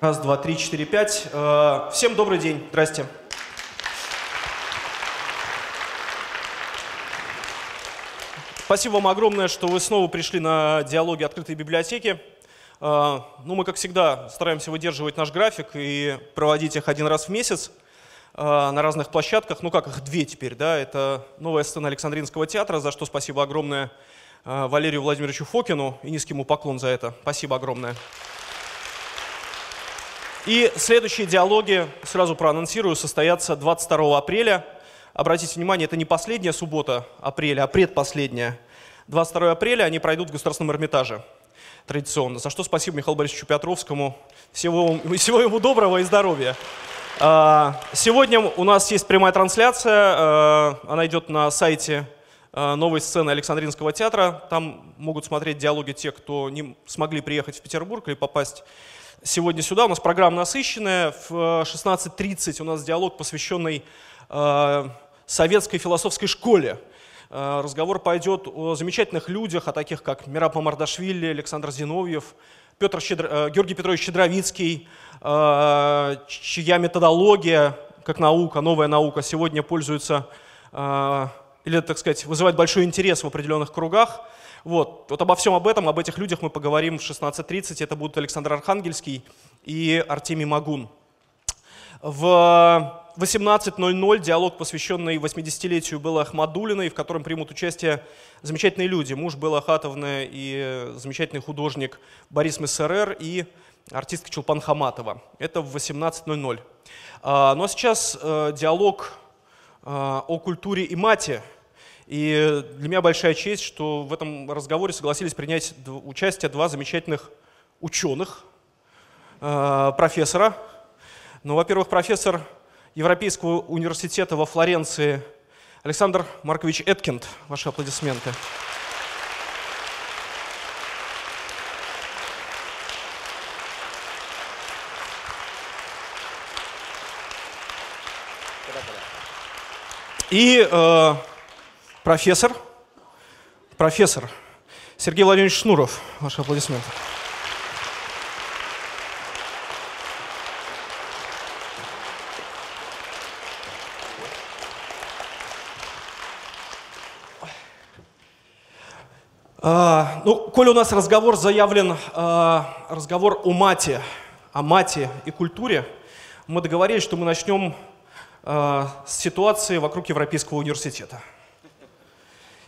Раз, два, три, четыре, пять. Э, всем добрый день. Здрасте. Спасибо вам огромное, что вы снова пришли на диалоги открытой библиотеки. Э, ну, мы, как всегда, стараемся выдерживать наш график и проводить их один раз в месяц э, на разных площадках. Ну, как их две теперь, да? Это новая сцена Александринского театра, за что спасибо огромное Валерию Владимировичу Фокину и низкий ему поклон за это. Спасибо огромное. И следующие диалоги, сразу проанонсирую, состоятся 22 апреля. Обратите внимание, это не последняя суббота апреля, а предпоследняя. 22 апреля они пройдут в Государственном Эрмитаже традиционно. За что спасибо Михаилу Борисовичу Петровскому. Всего, всего ему доброго и здоровья. А, сегодня у нас есть прямая трансляция. А, она идет на сайте а, новой сцены Александринского театра. Там могут смотреть диалоги те, кто не смогли приехать в Петербург или попасть сегодня сюда. У нас программа насыщенная. В 16.30 у нас диалог, посвященный э, советской философской школе. Э, разговор пойдет о замечательных людях, о таких как Мираб Мамардашвили, Александр Зиновьев, Петр Щедр... Э, Георгий Петрович Щедровицкий, э, чья методология, как наука, новая наука, сегодня пользуется, э, или, так сказать, вызывает большой интерес в определенных кругах. Вот. вот обо всем об этом, об этих людях мы поговорим в 16.30. Это будут Александр Архангельский и Артемий Магун. В 18.00 диалог, посвященный 80-летию Беллы Ахмадулиной, в котором примут участие замечательные люди. Муж Беллы Ахатовны и замечательный художник Борис Мессерер и артистка Чулпан Хаматова. Это в 18.00. А, ну а сейчас э, диалог э, о культуре и мате – и для меня большая честь, что в этом разговоре согласились принять участие два замечательных ученых, э, профессора. Ну, во-первых, профессор Европейского университета во Флоренции Александр Маркович Эткинд. Ваши аплодисменты. И э, профессор, профессор Сергей Владимирович Шнуров. Ваши аплодисменты. А, ну, коли у нас разговор заявлен, а, разговор о мате, о мате и культуре, мы договорились, что мы начнем а, с ситуации вокруг Европейского университета.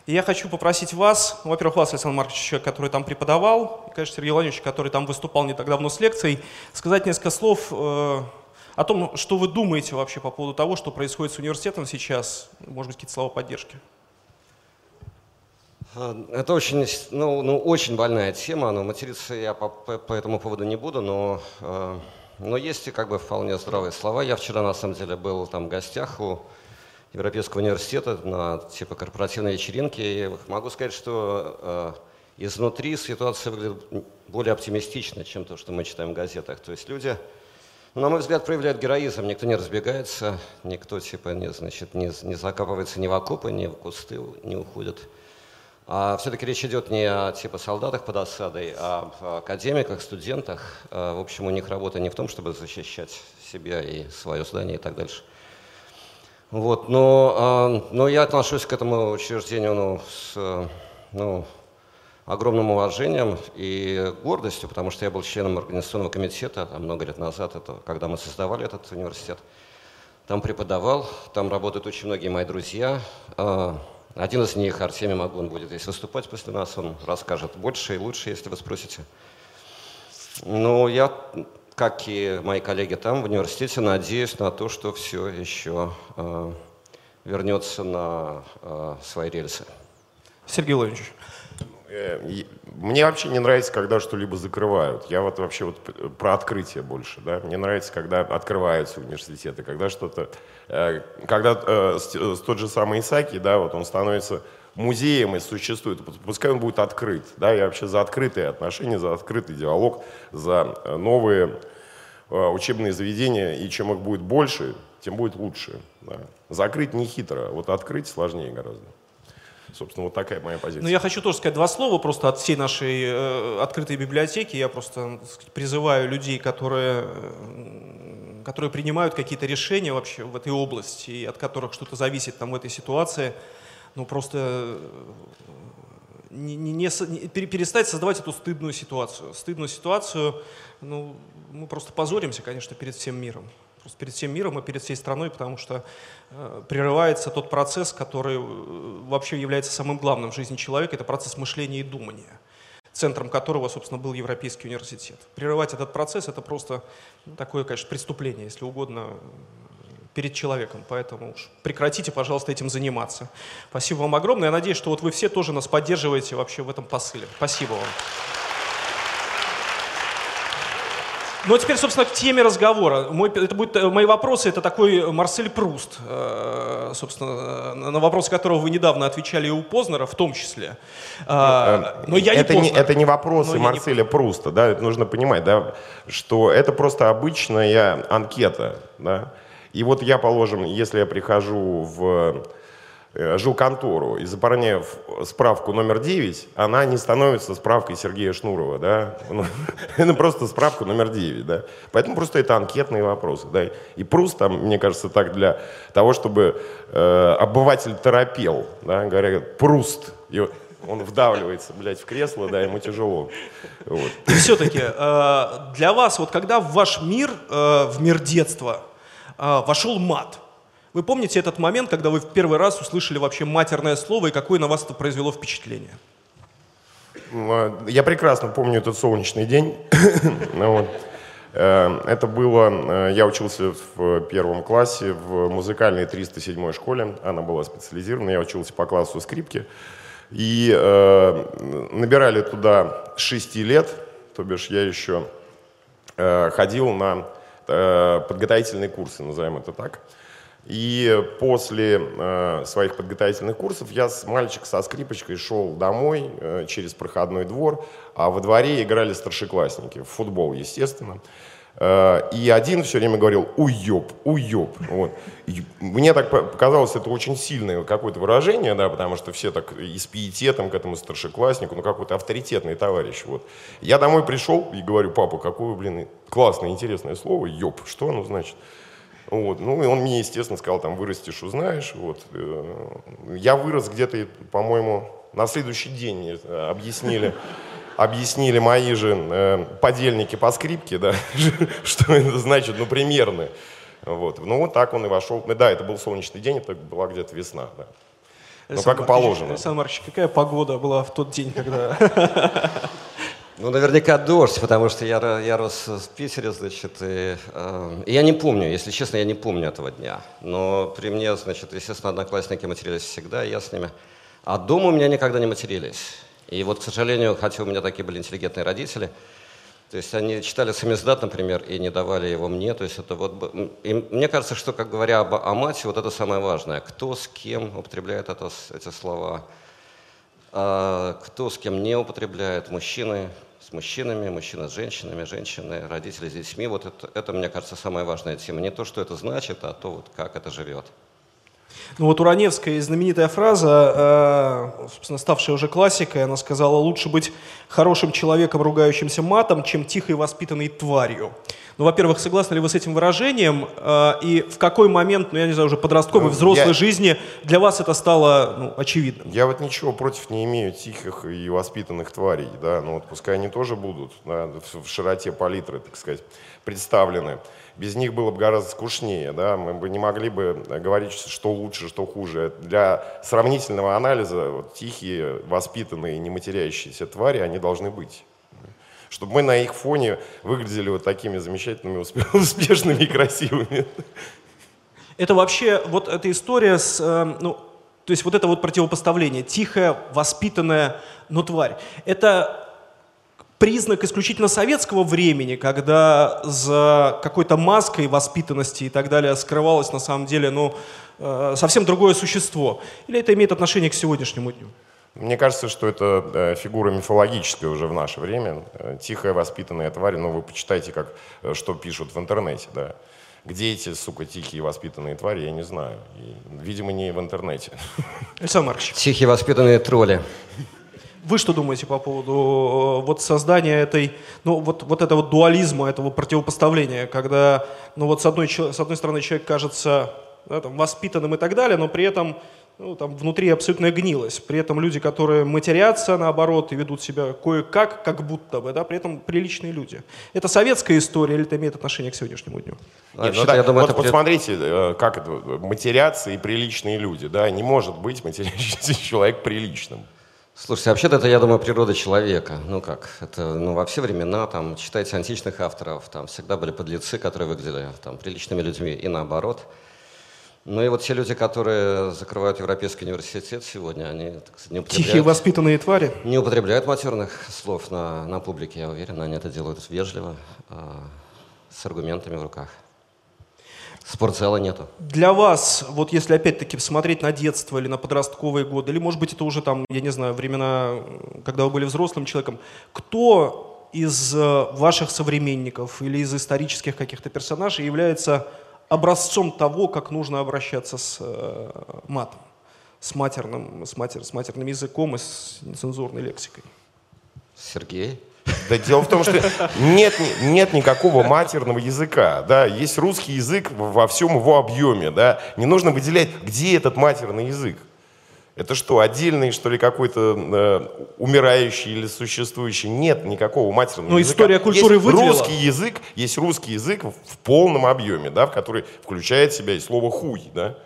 И я хочу попросить вас, ну, во-первых, вас, Александр Маркович, который там преподавал, и, конечно, Сергей Владимирович, который там выступал не так давно с лекцией, сказать несколько слов э, о том, что вы думаете вообще по поводу того, что происходит с университетом сейчас, может быть, какие-то слова поддержки. А, это очень, ну, ну, очень больная тема, но материться я по, по, по этому поводу не буду, но, э, но есть и как бы вполне здравые слова. Я вчера на самом деле был там в гостях у Европейского университета на типа корпоративной вечеринке. И могу сказать, что э, изнутри ситуация выглядит более оптимистично, чем то, что мы читаем в газетах. То есть люди, на мой взгляд, проявляют героизм. Никто не разбегается, никто типа не, значит, не, не закапывается ни в окопы, ни в кусты не уходит. А все-таки речь идет не о типа солдатах под осадой, а о академиках, студентах. А, в общем, у них работа не в том, чтобы защищать себя и свое здание и так дальше. Вот, но, а, но я отношусь к этому учреждению ну, с ну, огромным уважением и гордостью, потому что я был членом организационного комитета там, много лет назад, это, когда мы создавали этот университет. Там преподавал, там работают очень многие мои друзья. А, один из них, Артемий Магун, будет здесь выступать после нас, он расскажет больше и лучше, если вы спросите. Ну, я как и мои коллеги там в университете, надеюсь на то, что все еще э, вернется на э, свои рельсы. Сергей Владимирович. Э, мне вообще не нравится, когда что-либо закрывают. Я вот вообще вот про открытие больше. Да? Мне нравится, когда открываются университеты, когда что-то... Э, когда э, тот же самый Исаки, да, вот он становится музеем и существует, пускай он будет открыт. Да, я вообще за открытые отношения, за открытый диалог, за э, новые э, учебные заведения, и чем их будет больше, тем будет лучше. Да. Закрыть не хитро, вот открыть сложнее гораздо. Собственно, вот такая моя позиция. Ну, я хочу тоже сказать два слова просто от всей нашей э, открытой библиотеки. Я просто сказать, призываю людей, которые, которые принимают какие-то решения вообще в этой области, и от которых что-то зависит там в этой ситуации, ну, просто э, не, не, не, перестать создавать эту стыдную ситуацию. Стыдную ситуацию, ну, мы просто позоримся, конечно, перед всем миром просто перед всем миром и перед всей страной, потому что э, прерывается тот процесс, который э, вообще является самым главным в жизни человека, это процесс мышления и думания, центром которого, собственно, был Европейский университет. Прерывать этот процесс – это просто ну, такое, конечно, преступление, если угодно, перед человеком. Поэтому уж прекратите, пожалуйста, этим заниматься. Спасибо вам огромное. Я надеюсь, что вот вы все тоже нас поддерживаете вообще в этом посыле. Спасибо вам. Ну, а теперь, собственно, к теме разговора. Мой, это будет, э, мои вопросы – это такой Марсель Пруст, э, собственно, на вопросы которого вы недавно отвечали и у Познера, в том числе. А, но я это не, Познер. это не вопросы Марселя не... Пруста, да, это нужно понимать, да, что это просто обычная анкета, да. И вот я, положим, если я прихожу в Э, жилконтору и заполняю справку номер 9, она не становится справкой Сергея Шнурова, да, ну, это просто справка номер 9, да, поэтому просто это анкетные вопросы, да, и Пруст там, мне кажется, так для того, чтобы э, обыватель торопел, да, говорят, Пруст, и он вдавливается, блядь, в кресло, да, ему тяжело. И все-таки э, для вас, вот когда в ваш мир, в мир детства, вошел мат, вы помните этот момент, когда вы в первый раз услышали вообще матерное слово и какое на вас это произвело впечатление? А, я прекрасно помню этот солнечный день. Ну э, это было, э, я учился в первом классе в музыкальной 307 школе, она была специализирована, я учился по классу скрипки. И э, набирали туда 6 лет, то бишь я еще ходил на подготовительные курсы, назовем это так. И после э, своих подготовительных курсов я с мальчик со скрипочкой шел домой э, через проходной двор, а во дворе играли старшеклассники, в футбол, естественно. Э, и один все время говорил «уеб, уеб». Вот. Мне так показалось, это очень сильное какое-то выражение, да, потому что все так и с пиететом к этому старшекласснику, ну какой-то авторитетный товарищ. Вот. Я домой пришел и говорю, папа, какое, блин, классное, интересное слово «ёб». Что оно значит? Вот. Ну, и он мне, естественно, сказал, там, вырастешь, узнаешь. Вот. Э, я вырос где-то, по-моему, на следующий день э, объяснили, объяснили мои же э, подельники по скрипке, да, что это значит, ну, примерно. Вот. Ну, вот так он и вошел. Да, это был солнечный день, это была где-то весна, да. Ну, как и положено. Александр Маркович, какая погода была в тот день, когда... Ну, наверняка дождь, потому что я, я рос в Питере, значит, и, э, и я не помню, если честно, я не помню этого дня. Но при мне, значит, естественно, одноклассники матерились всегда, и я с ними. А дома у меня никогда не матерились. И вот, к сожалению, хотя у меня такие были интеллигентные родители, то есть они читали самиздат, например, и не давали его мне. То есть это вот... И мне кажется, что, как говоря об, о мате, вот это самое важное. Кто с кем употребляет это, эти слова, а кто с кем не употребляет, мужчины, с мужчинами, мужчины с женщинами, женщины, родители с детьми. Вот это, это, мне кажется, самая важная тема. Не то, что это значит, а то, вот, как это живет. Ну вот у Раневской знаменитая фраза, э, собственно, ставшая уже классикой, она сказала, лучше быть хорошим человеком, ругающимся матом, чем тихой воспитанной тварью. Ну, во-первых, согласны ли вы с этим выражением? Э, и в какой момент, ну, я не знаю, уже подростковой, ну, взрослой я... жизни для вас это стало ну, очевидным? Я вот ничего против не имею тихих и воспитанных тварей, да, ну вот пускай они тоже будут да, в широте палитры, так сказать, представлены без них было бы гораздо скучнее, да, мы бы не могли бы говорить, что лучше, что хуже. Для сравнительного анализа вот, тихие, воспитанные, не матерящиеся твари, они должны быть. Чтобы мы на их фоне выглядели вот такими замечательными, успешными и красивыми. Это вообще, вот эта история с, э, ну, то есть вот это вот противопоставление, тихая, воспитанная, но тварь. Это признак исключительно советского времени, когда за какой-то маской воспитанности и так далее скрывалось на самом деле ну, э, совсем другое существо? Или это имеет отношение к сегодняшнему дню? Мне кажется, что это э, фигура мифологическая уже в наше время. Э, тихая, воспитанная тварь, ну вы почитайте, как, что пишут в интернете, да. Где эти, сука, тихие воспитанные твари, я не знаю. И, видимо, не в интернете. Александр Маркович. Тихие воспитанные тролли. Вы что думаете по поводу э, вот создания этой, ну вот, вот этого дуализма, этого противопоставления, когда, ну вот с одной, с одной стороны человек кажется да, там, воспитанным и так далее, но при этом ну, там внутри абсолютная гнилость. При этом люди, которые матерятся, наоборот, и ведут себя кое-как, как будто бы, да, при этом приличные люди. Это советская история или это имеет отношение к сегодняшнему дню? Нет, ну, да, я думаю, вот, это... посмотрите, э, как это, матерятся и приличные люди, да, не может быть матерящийся человек приличным. Слушайте, вообще-то это, я думаю, природа человека. Ну как, это ну, во все времена, там, читайте античных авторов, там всегда были подлецы, которые выглядели там, приличными людьми, и наоборот. Ну и вот те люди, которые закрывают Европейский университет сегодня, они так сказать, не употребляют... Тихие воспитанные твари? Не употребляют матерных слов на, на публике, я уверен. Они это делают вежливо, а, с аргументами в руках. Спортзала нету. Для вас, вот если опять-таки смотреть на детство или на подростковые годы, или может быть это уже там, я не знаю, времена, когда вы были взрослым человеком, кто из э, ваших современников или из исторических каких-то персонажей является образцом того, как нужно обращаться с э, матом, с матерным, с, матер, с матерным языком и с нецензурной лексикой? Сергей? Да дело в том, что нет, нет никакого матерного языка, да, есть русский язык во всем его объеме, да, не нужно выделять, где этот матерный язык. Это что, отдельный, что ли, какой-то э, умирающий или существующий? Нет никакого матерного Но языка. история культуры есть выделила. русский язык, есть русский язык в полном объеме, да, в который включает в себя и слово «хуй», да.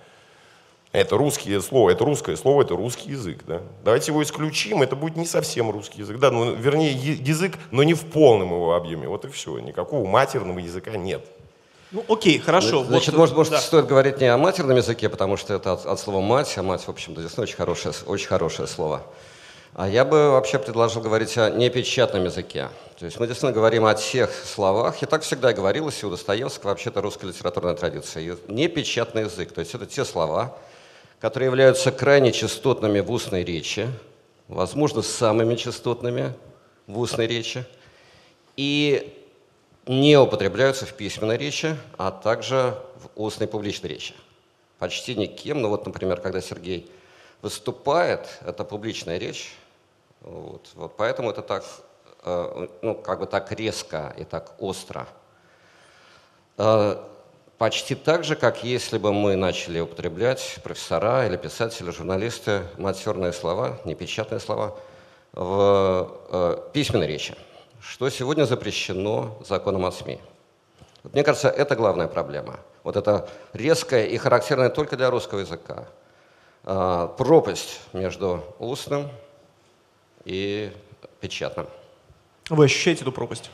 Это русское слово, это русское слово, это русский язык. Да? Давайте его исключим, это будет не совсем русский язык. Да, ну, вернее, язык, но не в полном его объеме. Вот и все. Никакого матерного языка нет. Ну, окей, хорошо. Значит, вот, может, может да. стоит говорить не о матерном языке, потому что это от, от слова «мать», а «мать», в общем-то, здесь очень хорошее, очень хорошее слово. А я бы вообще предложил говорить о непечатном языке. То есть мы действительно говорим о тех словах, и так всегда говорилось, и у Достоевского вообще-то русская литературная традиция. Непечатный язык, то есть это те слова, которые являются крайне частотными в устной речи, возможно, самыми частотными в устной речи, и не употребляются в письменной речи, а также в устной публичной речи. Почти никем, ну вот, например, когда Сергей выступает, это публичная речь, вот, вот поэтому это так, э, ну, как бы так резко и так остро. Почти так же, как если бы мы начали употреблять, профессора или писатели, журналисты, матерные слова, непечатные слова, в э, письменной речи, что сегодня запрещено законом о СМИ. Вот мне кажется, это главная проблема. Вот это резкая и характерная только для русского языка. Э, пропасть между устным и печатным. Вы ощущаете эту пропасть?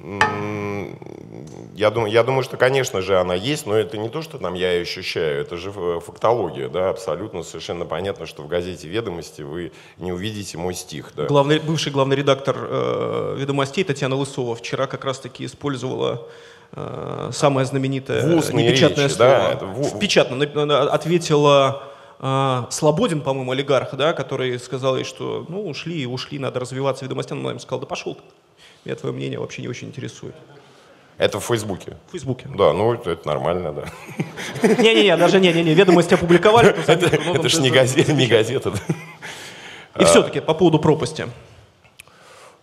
Я думаю, я думаю, что, конечно же, она есть, но это не то, что там я ее ощущаю, это же фактология, да, абсолютно совершенно понятно, что в газете «Ведомости» вы не увидите мой стих, да. Главный, бывший главный редактор э, «Ведомостей» Татьяна Лысова вчера как раз-таки использовала э, самое знаменитое непечатное речи, слово. Да, это в... Печатно ответила э, Слободин, по-моему, олигарх, да, который сказал ей, что ну ушли, ушли, надо развиваться ведомостям, она им сказала, да пошел ты. Меня твое мнение вообще не очень интересует. Это в Фейсбуке? В Фейсбуке. Да, ну это, это нормально, да. Не-не-не, даже не-не-не, ведомости опубликовали. Это же не газета, не газета. И все-таки по поводу пропасти.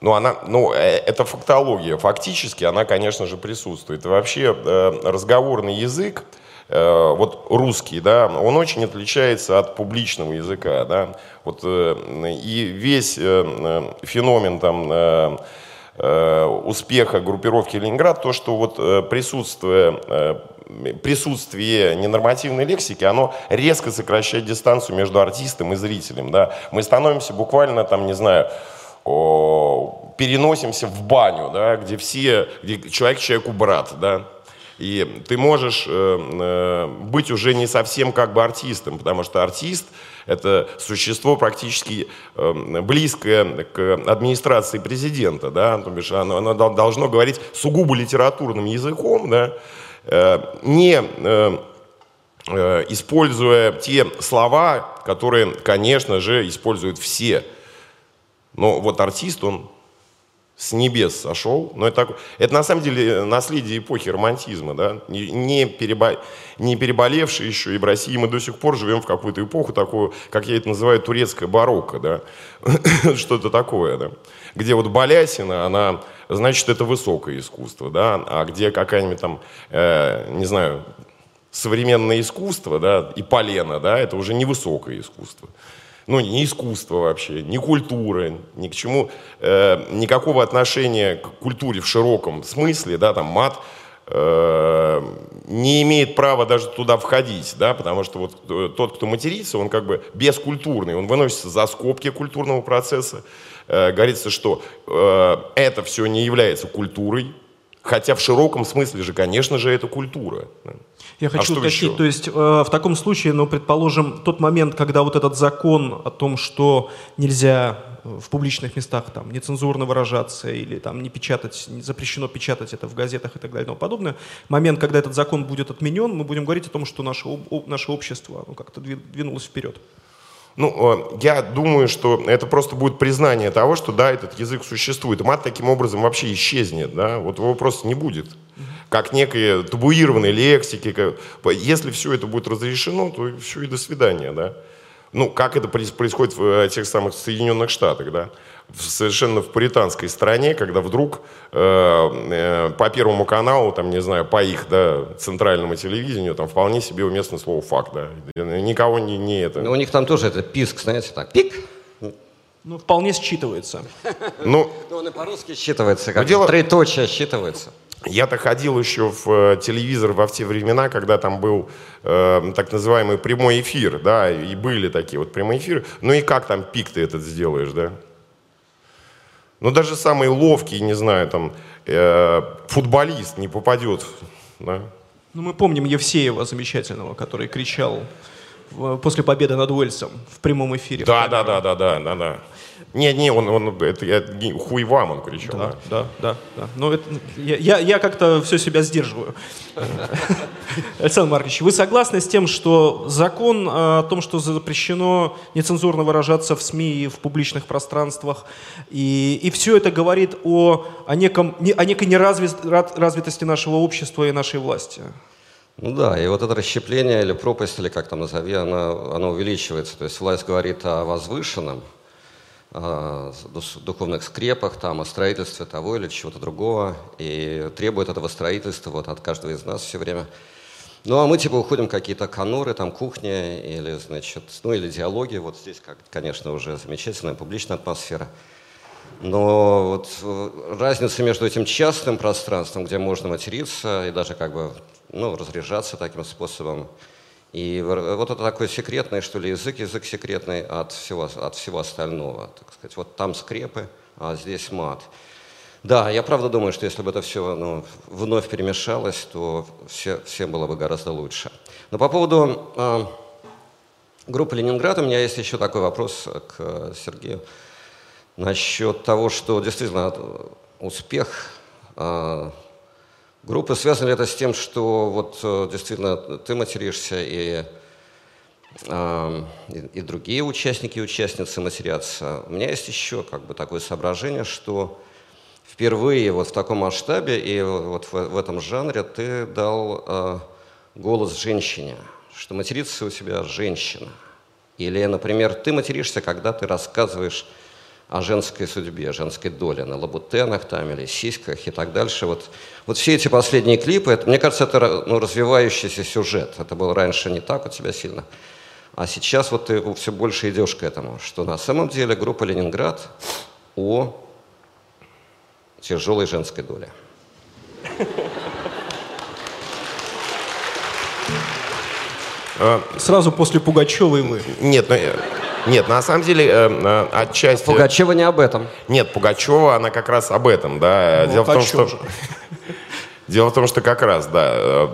Ну, она, ну, э, это фактология. Фактически она, конечно же, присутствует. И вообще э, разговорный язык, э, вот русский, да, он очень отличается от публичного языка, да. Вот, и весь феномен там успеха группировки Ленинград, то, что вот э, присутствие, э, присутствие ненормативной лексики, оно резко сокращает дистанцию между артистом и зрителем. Да? Мы становимся буквально, там, не знаю, переносимся в баню, да, где все, где человек человеку брат, да, и ты можешь быть уже не совсем как бы артистом, потому что артист – это существо практически эм, близкое к администрации президента, да, то бишь оно, оно должно говорить сугубо литературным языком, да, э, не э, э, используя те слова, которые, конечно же, используют все. Но вот артист, он с небес сошел. Но это, это на самом деле наследие эпохи романтизма, да? не, не, перебо, не переболевший еще. И в России мы до сих пор живем в какую-то эпоху такую, как я это называю, турецкая барокко, да? что-то такое, да? где вот балясина, она, значит, это высокое искусство, да? а где какая-нибудь там, э, не знаю, современное искусство, да, и полено, да, это уже невысокое искусство ну, не искусство вообще, не культура, ни к чему, э, никакого отношения к культуре в широком смысле, да, там мат, э, не имеет права даже туда входить, да, потому что вот э, тот, кто матерится, он как бы бескультурный, он выносится за скобки культурного процесса, э, говорится, что э, это все не является культурой, хотя в широком смысле же, конечно же, это культура. Я а хочу а уточнить, то есть э, в таком случае, ну, предположим, тот момент, когда вот этот закон о том, что нельзя в публичных местах там нецензурно выражаться или там не печатать, не запрещено печатать это в газетах и так далее и тому подобное, момент, когда этот закон будет отменен, мы будем говорить о том, что наше, наше общество ну, как-то двинулось вперед. Ну, э, я думаю, что это просто будет признание того, что да, этот язык существует. Мат таким образом вообще исчезнет, да, вот его просто не будет как некой табуированной лексики. Если все это будет разрешено, то все и до свидания, да. Ну, как это происходит в э, тех самых Соединенных Штатах, да. В, совершенно в пуританской стране, когда вдруг э, э, по Первому каналу, там, не знаю, по их, да, центральному телевидению, там вполне себе уместно слово «факт», да. Никого не, не это... Но у них там тоже это писк, знаете, так, пик, ну, вполне считывается. Ну, ну он и по-русски считывается, как дело... троеточие считывается. Я-то ходил еще в э, телевизор во все времена, когда там был э, так называемый прямой эфир, да, и были такие вот прямые эфиры. Ну и как там пик ты этот сделаешь, да? Ну даже самый ловкий, не знаю, там, э, футболист не попадет, да? Ну мы помним Евсеева замечательного, который кричал после победы над Уэльсом в прямом эфире. Да, да, да, да, да, да, да. Не, не, он, он это я, не, хуй вам, он кричал. Да, да, да. да. Ну, это, я, я, я как-то все себя сдерживаю. Александр Маркович, вы согласны с тем, что закон о том, что запрещено нецензурно выражаться в СМИ и в публичных пространствах, и, и все это говорит о, о, неком, о некой неразвитости нашего общества и нашей власти? Ну да, и вот это расщепление или пропасть, или как там назови, она, она увеличивается. То есть власть говорит о возвышенном, о духовных скрепах, там, о строительстве того или чего-то другого, и требует этого строительства вот от каждого из нас все время. Ну, а мы типа уходим какие-то коноры, там, кухня, или, значит, ну, или диалоги. Вот здесь, как, конечно, уже замечательная публичная атмосфера. Но вот э, разница между этим частным пространством, где можно материться и даже как бы ну, разряжаться таким способом. И вот это такой секретный, что ли, язык, язык секретный от всего, от всего остального. Так сказать. Вот там скрепы, а здесь мат. Да, я правда думаю, что если бы это все ну, вновь перемешалось, то все, всем было бы гораздо лучше. Но по поводу э, группы «Ленинград» у меня есть еще такой вопрос к Сергею насчет того, что действительно успех э, группы. Связано ли это с тем, что вот э, действительно ты материшься и, э, и, другие участники и участницы матерятся? У меня есть еще как бы такое соображение, что впервые вот в таком масштабе и вот в, в этом жанре ты дал э, голос женщине, что матерится у себя женщина. Или, например, ты материшься, когда ты рассказываешь о женской судьбе, женской доле на лабутенах там или сиськах и так дальше. Вот, вот все эти последние клипы, это, мне кажется, это ну, развивающийся сюжет. Это было раньше не так у тебя сильно. А сейчас вот ты все больше идешь к этому, что на самом деле группа «Ленинград» о тяжелой женской доле. Сразу после Пугачевой вы. Нет, ну, нет, на самом деле, э, э, отчасти... Пугачева не об этом. Нет, Пугачева, она как раз об этом, да. Ну, Дело в том, что... Дело в том, что как раз, да, э,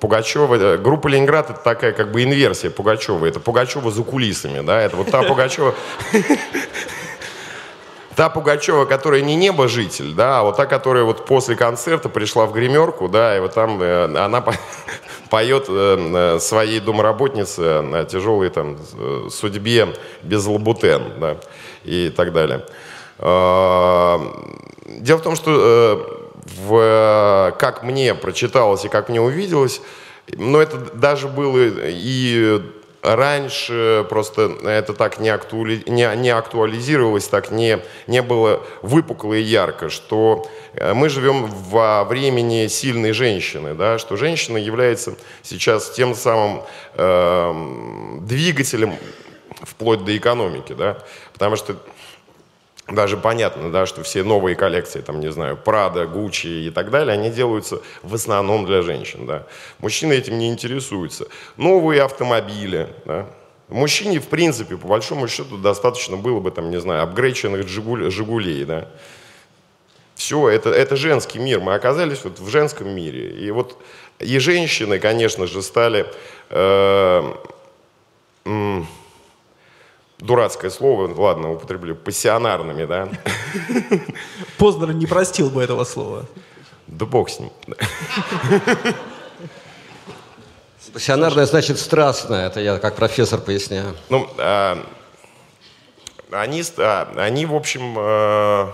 Пугачева, э, группа Ленинград это такая как бы инверсия Пугачева. Это Пугачева за кулисами, да, это вот та Пугачева... Та Пугачева, которая не небожитель, да, а вот та, которая вот после концерта пришла в гримерку, да, и вот там она поет э, своей домработнице на тяжелой там судьбе без лабутен, да, и так далее. А, дело в том, что в, как мне прочиталось и как мне увиделось, но это даже было и раньше просто это так не, актуали, не, не актуализировалось, так не, не было выпукло и ярко, что э, мы живем во времени сильной женщины, да, что женщина является сейчас тем самым э, двигателем вплоть до экономики, да, потому что даже понятно, да, что все новые коллекции, там, не знаю, Прада, Гуччи и так далее, они делаются в основном для женщин, да. Мужчины этим не интересуются. Новые автомобили, да. Мужчине, в принципе, по большому счету, достаточно было бы, там, не знаю, апгрейченных «Жигуль», «Жигулей», да. Все, это, это женский мир. Мы оказались вот в женском мире. И вот и женщины, конечно же, стали... Э, дурацкое слово, ладно, употреблю, пассионарными, да. Познер не простил бы этого слова. Да бог с ним. Пассионарное значит страстное, это я как профессор поясняю. Ну, а, они, а, они, в общем, а,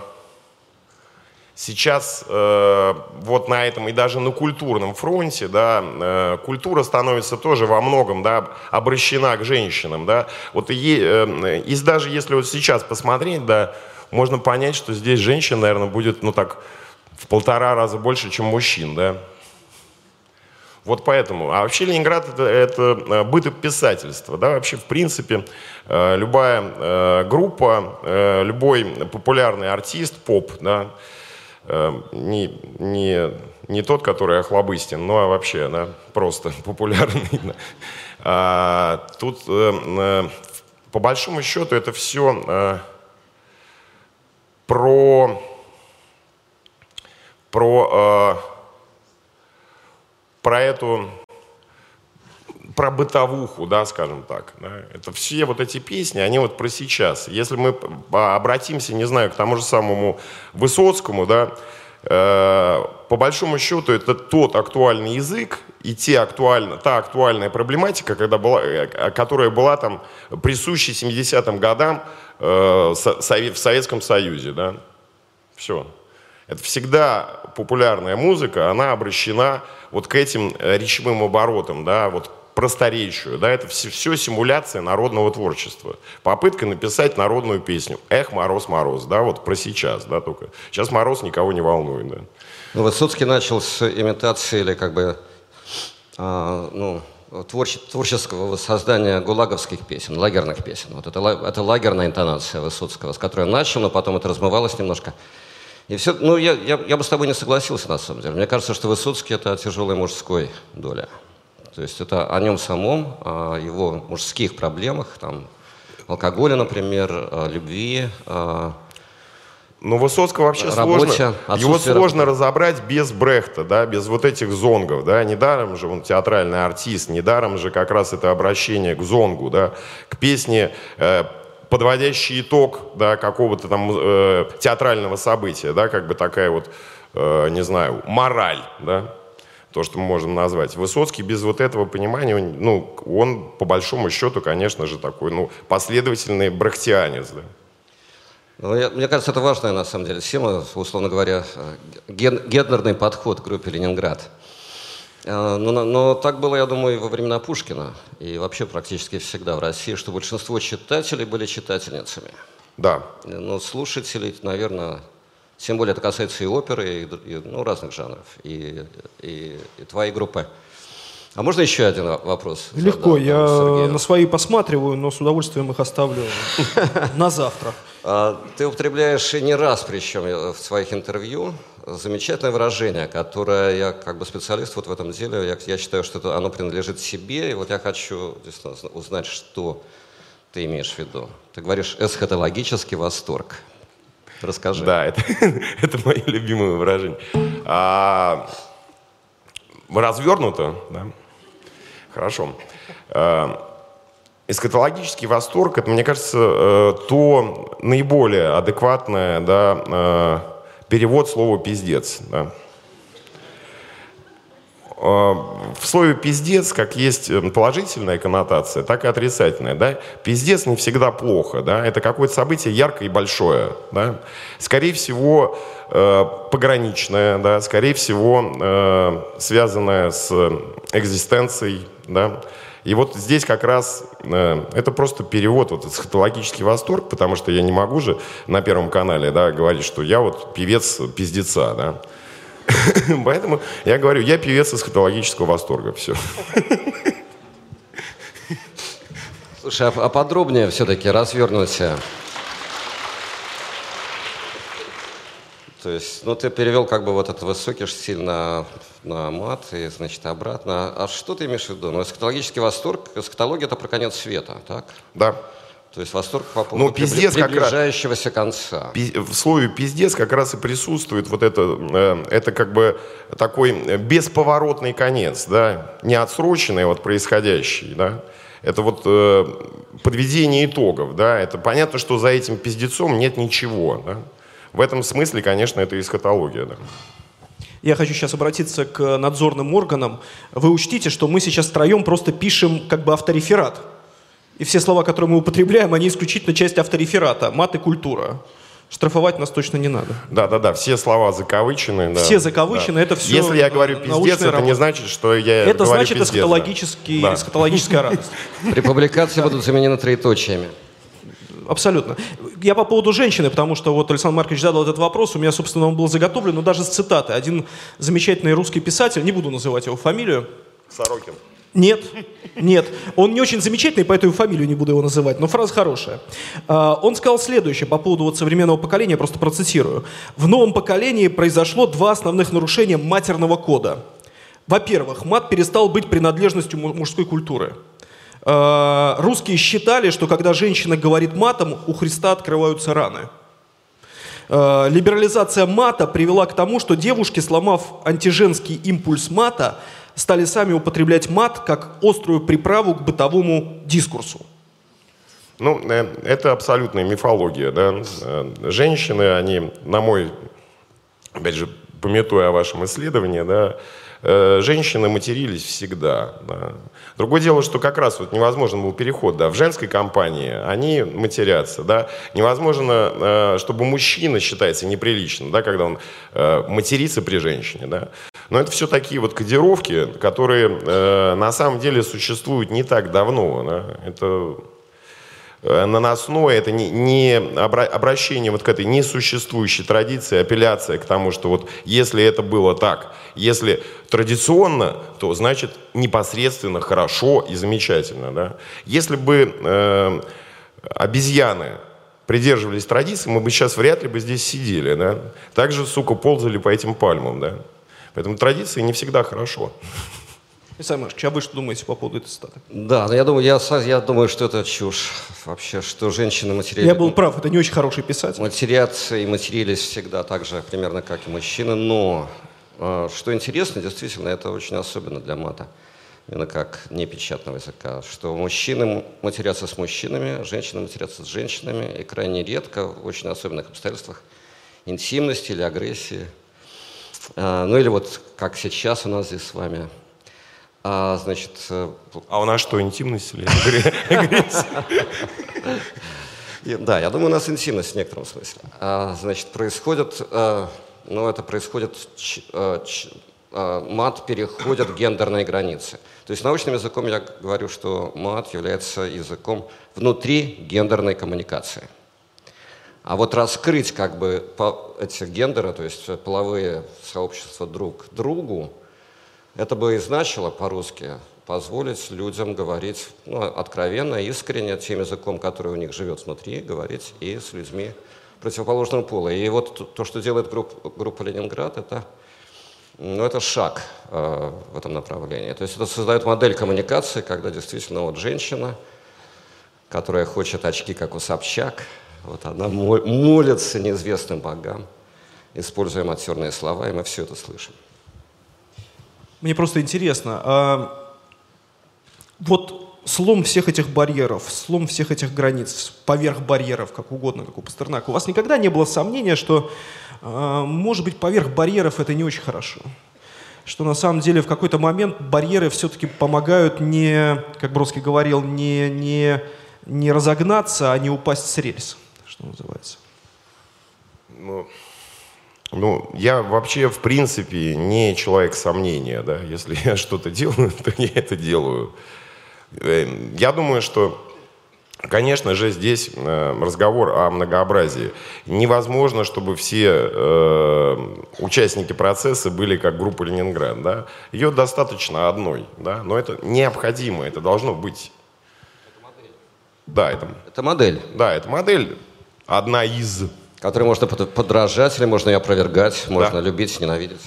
сейчас э, вот на этом и даже на культурном фронте, да, э, культура становится тоже во многом, да, обращена к женщинам, да. Вот и, э, и даже если вот сейчас посмотреть, да, можно понять, что здесь женщин, наверное, будет, ну так, в полтора раза больше, чем мужчин, да. Вот поэтому. А вообще Ленинград это, это э, бытописательство. Да? Вообще, в принципе, э, любая э, группа, любой популярный артист, поп, да, не, не, не тот, который охлобыстен, но вообще да, просто популярный. А, тут э, э, по большому счету это все э, про, про, про эту про бытовуху, да, скажем так. Да. Это все вот эти песни, они вот про сейчас. Если мы обратимся, не знаю, к тому же самому Высоцкому, да, э, по большому счету это тот актуальный язык и те актуально, та актуальная проблематика, когда была, э, которая была там присуща 70-м годам э, в Советском Союзе. Да. Все. Это всегда популярная музыка, она обращена вот к этим э, речевым оборотам, да, вот просторечию. Да, это все, все симуляция народного творчества. Попытка написать народную песню. Эх, мороз, мороз. Да, вот про сейчас, да, только. Сейчас мороз никого не волнует. Да. Ну, Высоцкий начал с имитации или как бы, а, ну, творче, творческого создания гулаговских песен, лагерных песен. Вот это, это лагерная интонация Высоцкого, с которой он начал, но потом это размывалось немножко. И все, ну, я, я, я бы с тобой не согласился, на самом деле. Мне кажется, что Высоцкий – это тяжелой мужской доля. То есть это о нем самом, о его мужских проблемах, там, алкоголя, например, любви. Но Высоцкого вообще работе, сложно, его сложно разобрать без Брехта, да, без вот этих зонгов, да, недаром же он театральный артист, недаром же как раз это обращение к зонгу, да, к песне, э, подводящий итог, да, какого-то там э, театрального события, да, как бы такая вот, э, не знаю, мораль, да, то, что мы можем назвать. Высоцкий без вот этого понимания, ну, он по большому счету, конечно же, такой, ну, последовательный брахтианец, да. Ну, я, мне кажется, это важная, на самом деле, тема, условно говоря, ген, гендерный подход к группе «Ленинград». Э, но, но так было, я думаю, и во времена Пушкина, и вообще практически всегда в России, что большинство читателей были читательницами. Да. Но слушателей, наверное, тем более это касается и оперы, и, и ну, разных жанров, и, и, и твоей группы. А можно еще один вопрос? Легко, задам, я Сергею? на свои посматриваю, но с удовольствием их оставлю на завтра. А, ты употребляешь и не раз, причем в своих интервью, замечательное выражение, которое я как бы специалист вот в этом деле, я, я считаю, что это, оно принадлежит себе, и вот я хочу узнать, что ты имеешь в виду. Ты говоришь эсхатологический восторг. Расскажи. Да, это, это мое любимое выражение. А, развернуто, да? Хорошо. А, эскатологический восторг, это, мне кажется, э, то наиболее адекватное да, э, перевод слова «пиздец». Да. В слове «пиздец» как есть э, положительная коннотация, так и отрицательная. Да? Пиздец не всегда плохо. Да? Это какое-то событие яркое и большое. Да? Скорее всего, э, пограничное, да? скорее всего, э, связанное с экзистенцией. Да? И вот здесь как раз э, это просто перевод, вот эсхатологический восторг, потому что я не могу же на Первом канале да, говорить, что я вот певец пиздеца. Да? Поэтому я говорю, я певец эсхатологического восторга. Все. Слушай, а, а подробнее все-таки развернуть. То есть, ну, ты перевел как бы вот этот высокий стиль на, на мат и, значит, обратно. А что ты имеешь в виду? Ну, эсхатологический восторг, эсхатология – это про конец света, так? Да. То есть восторг по поводу ну, пиздец приближающегося как раз, конца. В слове «пиздец» как раз и присутствует вот это, э, это как бы такой бесповоротный конец, да, не отсроченный вот происходящий, да. Это вот э, подведение итогов, да. Это понятно, что за этим пиздецом нет ничего, да. В этом смысле, конечно, это эсхатология, да. Я хочу сейчас обратиться к надзорным органам. Вы учтите, что мы сейчас втроем просто пишем как бы автореферат. И все слова, которые мы употребляем, они исключительно часть автореферата. Мат и культура. Штрафовать нас точно не надо. Да, да, да. Все слова закавычены. Да. Все закавычены, да. это все. Если я говорю пиздец, это работа. не значит, что я это говорю значит пиздец. эсхатологический, да. эсхатологическая радость. При публикации будут заменены троеточиями. Абсолютно. Я по поводу женщины, потому что вот Александр Маркович задал этот вопрос, у меня, собственно, он был заготовлен, но даже с цитаты. Один замечательный русский писатель, не буду называть его фамилию. Сорокин. Нет, нет. Он не очень замечательный, поэтому фамилию не буду его называть, но фраза хорошая. А, он сказал следующее по поводу вот современного поколения, просто процитирую. В новом поколении произошло два основных нарушения матерного кода. Во-первых, мат перестал быть принадлежностью мужской культуры. А, русские считали, что когда женщина говорит матом, у Христа открываются раны. А, либерализация мата привела к тому, что девушки, сломав антиженский импульс мата, стали сами употреблять мат как острую приправу к бытовому дискурсу. Ну, э, это абсолютная мифология. Да? Э, женщины, они, на мой, опять же, пометуя о вашем исследовании, да, э, женщины матерились всегда. Да. Другое дело, что как раз вот невозможен был переход, да, в женской компании они матерятся, да, невозможно, чтобы мужчина считается неприлично, да, когда он матерится при женщине, да. Но это все такие вот кодировки, которые э, на самом деле существуют не так давно. Да? Это э, наносное, это не, не обращение вот к этой несуществующей традиции, апелляция к тому, что вот если это было так, если традиционно, то значит непосредственно хорошо и замечательно. Да? Если бы э, обезьяны придерживались традиции, мы бы сейчас вряд ли бы здесь сидели. Да? Также, сука, ползали по этим пальмам. Да? Поэтому традиции не всегда хорошо. Александр Ильич, а вы что думаете по поводу этой цитаты? Да, но я думаю, я, я думаю, что это чушь вообще, что женщины материали... Я был прав, это не очень хороший писатель. Матерятся и матерились всегда так же, примерно как и мужчины, но а, что интересно, действительно, это очень особенно для мата, именно как непечатного языка, что мужчины матерятся с мужчинами, женщины матерятся с женщинами, и крайне редко, в очень особенных обстоятельствах, интимности или агрессии – ну или вот как сейчас у нас здесь с вами. А, значит... Э, а у нас что, интимность или Да, я думаю, у нас интимность в некотором смысле. А, значит, происходит, э, ну это происходит, э, мат переходит гендерные границы. То есть научным языком я говорю, что мат является языком внутри гендерной коммуникации. А вот раскрыть как бы эти гендеры, то есть половые сообщества друг другу, это бы и значило по-русски позволить людям говорить ну, откровенно, искренне, тем языком, который у них живет внутри, говорить и с людьми противоположного пола. И вот то, что делает группа, группа «Ленинград», это, ну, это шаг э, в этом направлении. То есть это создает модель коммуникации, когда действительно вот женщина, которая хочет очки, как у Собчак, вот она молится неизвестным богам, используя матерные слова, и мы все это слышим. Мне просто интересно, а вот слом всех этих барьеров, слом всех этих границ, поверх барьеров, как угодно, как у Пастернака, у вас никогда не было сомнения, что, а, может быть, поверх барьеров это не очень хорошо? что на самом деле в какой-то момент барьеры все-таки помогают не, как Бродский говорил, не, не, не разогнаться, а не упасть с рельс, что называется. Ну, ну, я вообще, в принципе, не человек сомнения, да. Если я что-то делаю, то я это делаю. Э, я думаю, что Конечно же, здесь э, разговор о многообразии. Невозможно, чтобы все э, участники процесса были как группа Ленинград. Да? Ее достаточно одной, да? но это необходимо, это должно быть. Это модель. Да, это, это модель. Да, это модель, одна из. Которой можно подражать или можно ее опровергать, можно да. любить, ненавидеть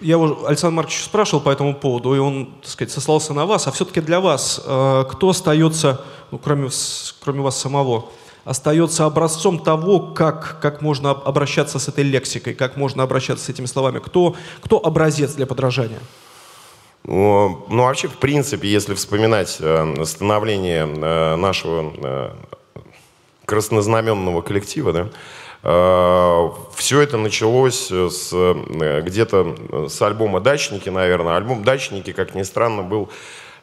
я его Александр Маркович спрашивал по этому поводу, и он, так сказать, сослался на вас. А все-таки для вас, э, кто остается, ну, кроме, кроме вас самого, остается образцом того, как, как можно обращаться с этой лексикой, как можно обращаться с этими словами? Кто, кто образец для подражания? Ну, ну, вообще, в принципе, если вспоминать э, становление э, нашего э, краснознаменного коллектива, да, Э, Все это началось с, э, где-то с альбома «Дачники», наверное. Альбом «Дачники», как ни странно, был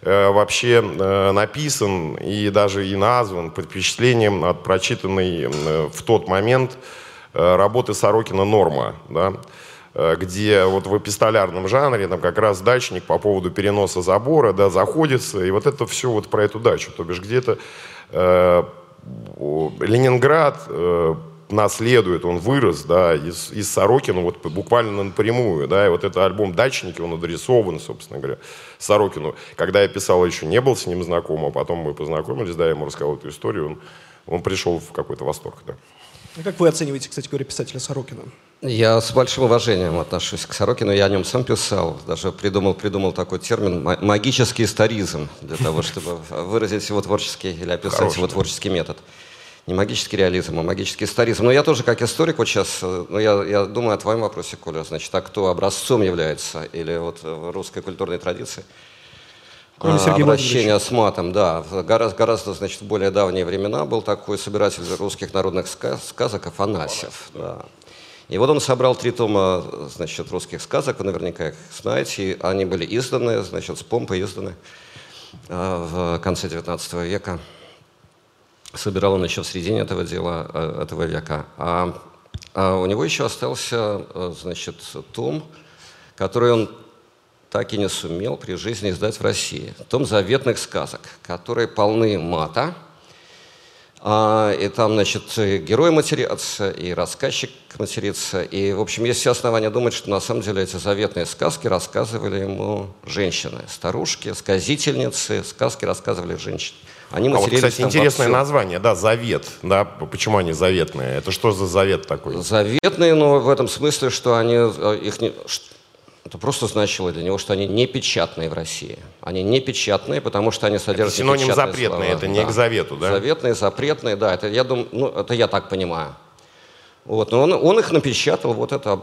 э, вообще написан и даже и назван под впечатлением от прочитанной в тот момент работы Сорокина «Норма», да, где вот в эпистолярном жанре там как раз дачник по поводу переноса забора да, заходится, и вот это все вот про эту дачу. То бишь где-то э, Ленинград э, наследует, он вырос, да, из, из Сорокина вот буквально напрямую, да, и вот этот альбом «Дачники», он адресован, собственно говоря, Сорокину. Когда я писал, еще не был с ним знаком, а потом мы познакомились, да, я ему рассказал эту историю, он, он пришел в какой-то восторг, да. А как вы оцениваете, кстати говоря, писателя Сорокина? Я с большим уважением отношусь к Сорокину, я о нем сам писал, даже придумал, придумал такой термин «магический историзм» для того, чтобы выразить его творческий или описать Хороший, его творческий метод не магический реализм, а магический историзм. Но я тоже как историк вот сейчас, э, ну, я, я думаю о твоем вопросе, Коля, значит, а кто образцом является или вот в русской культурной традиции? Кроме Сергея обращение с матом, да. Гораздо, гораздо, значит, в более давние времена был такой собиратель русских народных сказок Афанасьев. Да. И вот он собрал три тома, значит, русских сказок, вы наверняка их знаете. Они были изданы, значит, с помпой изданы э, в конце XIX века собирал он еще в середине этого дела, э, этого века. А, а у него еще остался, э, значит, том, который он так и не сумел при жизни издать в России. Том заветных сказок, которые полны мата, и там, значит, герой матерятся, и рассказчик матерится. И, в общем, есть все основания думать, что на самом деле эти заветные сказки рассказывали ему женщины, старушки, сказительницы, сказки рассказывали женщины. Они а вот, кстати, интересное название, да, завет. Да, почему они заветные? Это что за завет такой? Заветные, но в этом смысле, что они э, их не, это просто значило для него, что они не печатные в России. Они не печатные, потому что они содержат это синоним запретные, слова. это не да. к завету, да? Заветные, запретные, да. Это я думаю, ну это я так понимаю. Вот, но он, он их напечатал, вот это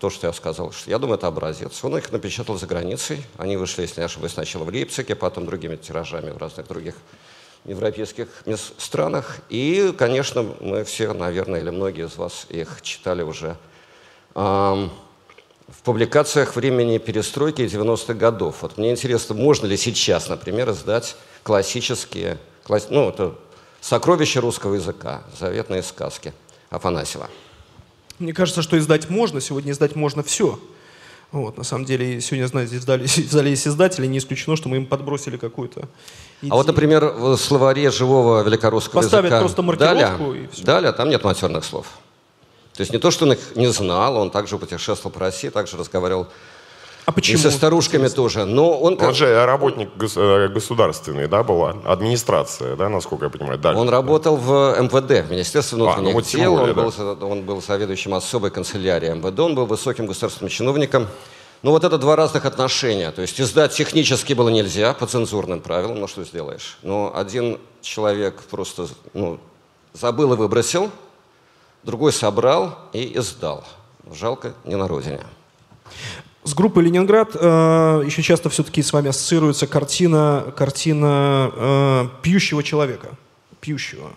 то, что я сказал. Что я думаю, это образец. Он их напечатал за границей. Они вышли, если не ошибаюсь, сначала в Лейпциге, потом другими тиражами в разных других европейских странах. И, конечно, мы все, наверное, или многие из вас их читали уже в публикациях времени перестройки 90-х годов. Вот мне интересно, можно ли сейчас, например, издать классические, ну, это сокровища русского языка, заветные сказки Афанасьева. Мне кажется, что издать можно, сегодня издать можно все. Вот, на самом деле, сегодня, знаете, издали, издали есть издатели, не исключено, что мы им подбросили какую-то идею. А вот, например, в словаре живого великорусского Поставить языка просто маркировку Даля, и все. Даля, там нет матерных слов. То есть не то, что он их не знал, он также путешествовал по России, также разговаривал а почему? И со старушками тоже. Но он, он же работник э, государственный, да, была администрация, да, насколько я понимаю. Дальше, он да. работал в МВД, в Министерстве внутренних а, ну, вот дел. Более, он, да. был, он был заведующим особой канцелярии МВД, он был высоким государственным чиновником. Ну вот это два разных отношения. То есть издать технически было нельзя по цензурным правилам, ну что сделаешь. Но один человек просто ну, забыл и выбросил, другой собрал и издал. Жалко, не на родине. С группой Ленинград э, еще часто все-таки с вами ассоциируется картина, картина э, пьющего человека. Пьющего.